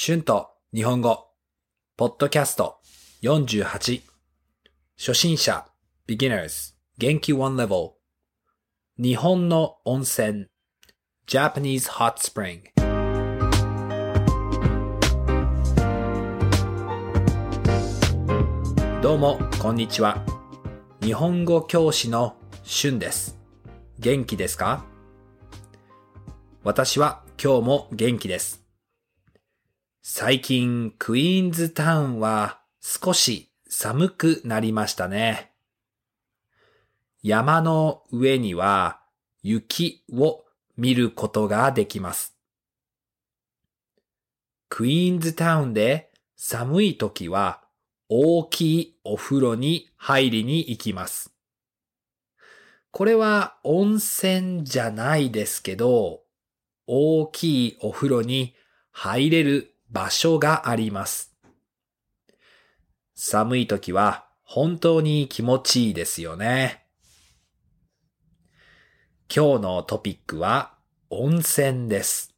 春と日本語、ポッドキャスト48、初心者、beginners、元気 one level、日本の温泉、Japanese hot spring。どうも、こんにちは。日本語教師の春です。元気ですか？私は今日も元気です。最近クイーンズタウンは少し寒くなりましたね。山の上には雪を見ることができます。クイーンズタウンで寒い時は大きいお風呂に入りに行きます。これは温泉じゃないですけど、大きいお風呂に入れる場所があります。寒い時は本当に気持ちいいですよね。今日のトピックは温泉です。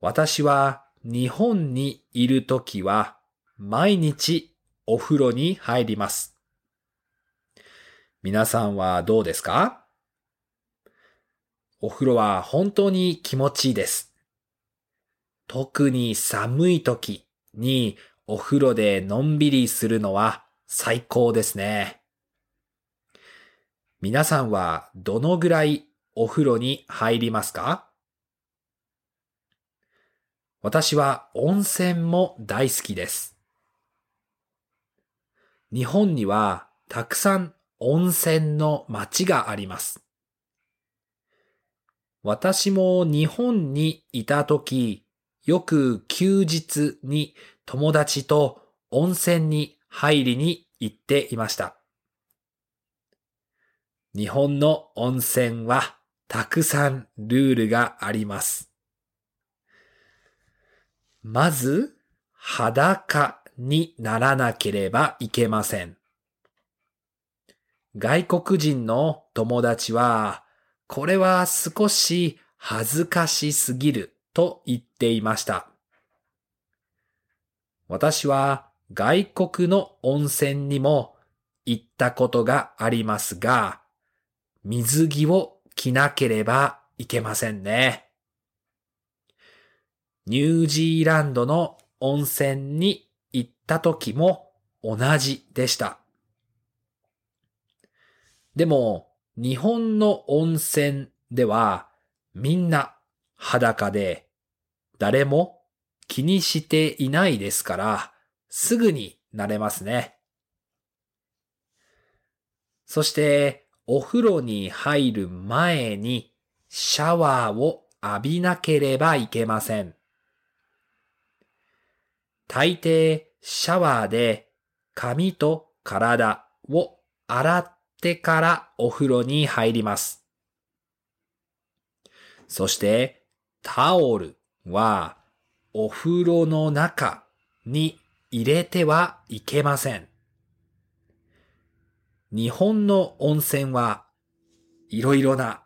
私は日本にいる時は毎日お風呂に入ります。皆さんはどうですか？お風呂は本当に気持ちいいです。特に寒い時にお風呂でのんびりするのは最高ですね。皆さんはどのぐらいお風呂に入りますか？私は温泉も大好きです。日本にはたくさん温泉の街があります。私も日本にいたとき、よく休日に友達と温泉に入りに行っていました。日本の温泉はたくさんルールがあります。まず、裸にならなければいけません。外国人の友達は、これは少し恥ずかしすぎると言っていました。私は外国の温泉にも行ったことがありますが、水着を着なければいけませんね。ニュージーランドの温泉に行った時も同じでした。でも、日本の温泉ではみんな裸で誰も気にしていないですからすぐに慣れますね。そしてお風呂に入る前にシャワーを浴びなければいけません。大抵シャワーで髪と体を洗ってからお風呂に入ります。そしてタオルはお風呂の中に入れてはいけません。日本の温泉はいろいろな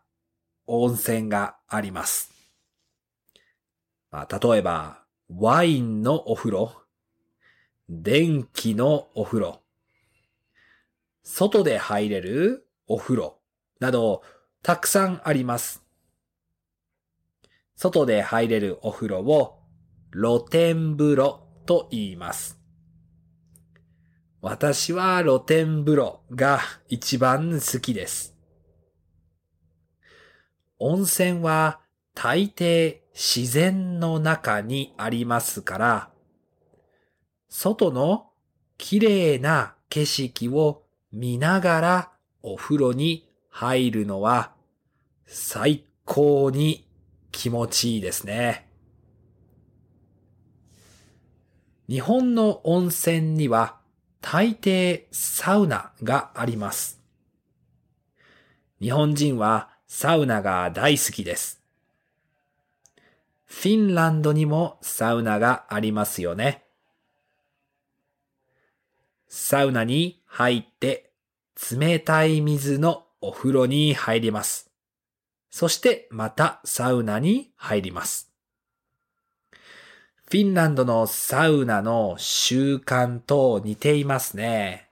温泉があります。まあ、例えば、ワインのお風呂、電気のお風呂、外で入れるお風呂などたくさんあります。外で入れるお風呂を露天風呂と言います。私は露天風呂が一番好きです。温泉は大抵自然の中にありますから、外の綺麗な景色を見ながらお風呂に入るのは最高に気持ちいいですね。日本の温泉には大抵サウナがあります。日本人はサウナが大好きです。フィンランドにもサウナがありますよね。サウナに入って冷たい水のお風呂に入ります。そしてまたサウナに入ります。フィンランドのサウナの習慣と似ていますね。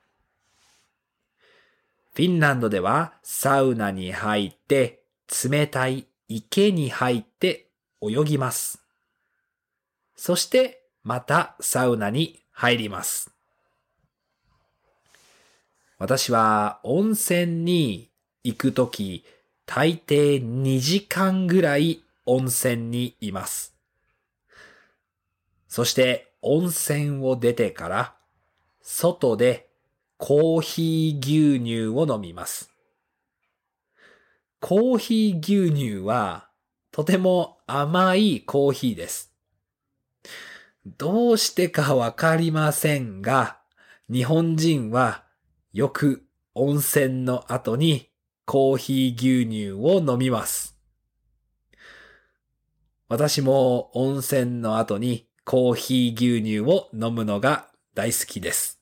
フィンランドではサウナに入って冷たい池に入って泳ぎます。そしてまたサウナに入ります。私は温泉に行くとき、大抵2時間ぐらい温泉にいます。そして温泉を出てから、外でコーヒー牛乳を飲みます。コーヒー牛乳はとても甘いコーヒーです。どうしてかわかりませんが、日本人はよく温泉の後にコーヒー牛乳を飲みます。私も温泉の後にコーヒー牛乳を飲むのが大好きです。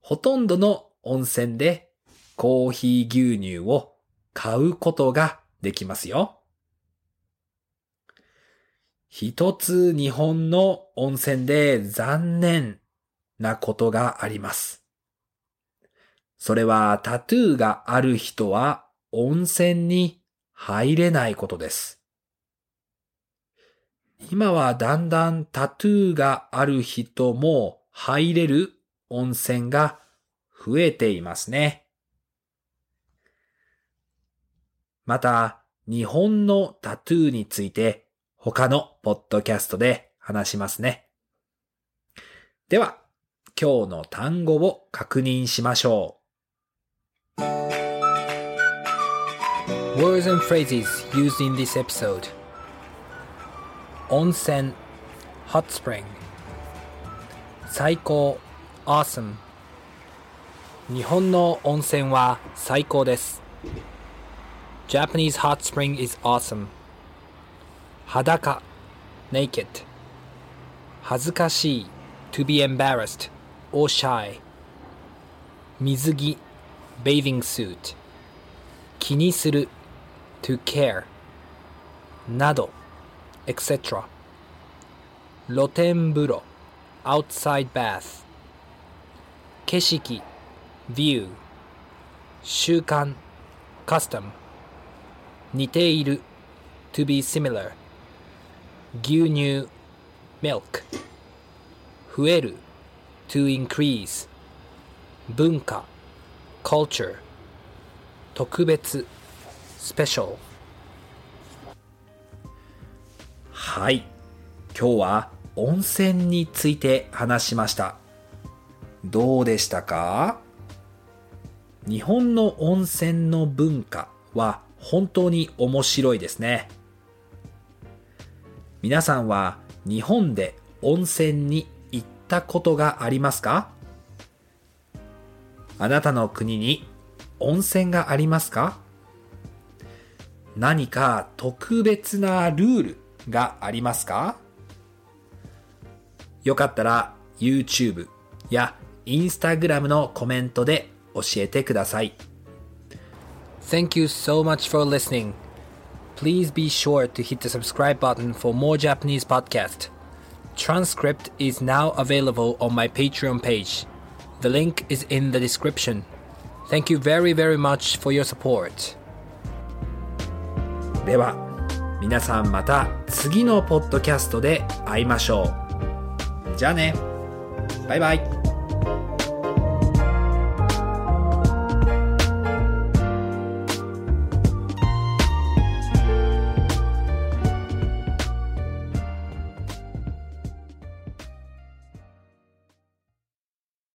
ほとんどの温泉でコーヒー牛乳を買うことができますよ。一つ日本の温泉で残念なことがあります。それはタトゥーがある人は温泉に入れないことです。今はだんだんタトゥーがある人も入れる温泉が増えていますね。また、日本のタトゥーについて他のポッドキャストで話しますね。では、今日の単語を確認しましょう。Words and phrases used in this episode 温泉 hot spring 最高 awesome 日本の温泉は最高です Japanese hot spring is awesome 裸 naked 恥ずかしい to be embarrassed or shy 水着 bathing suit 気にする to care など etc. 露天風呂 outside bath 景色 view 習慣 custom 似ている to be similar 牛乳 milk 増える to increase 文化 culture 特別 special はい。今日は温泉について話しました。どうでしたか？日本の温泉の文化は本当に面白いですね。皆さんは日本で温泉に行ったことがありますか？あなたの国に温泉がありますか？何か特別なルールがありますかよかったら YouTube や Instagram のコメントで教えてください。Thank you so much for listening. Please be sure to hit the subscribe button for more Japanese podcast. Transcript is now available on my Patreon page. The link is in the description. Thank you very very much for your support. では皆さんまた次のポッドキャストで会いましょう。じゃあね。バイバイ。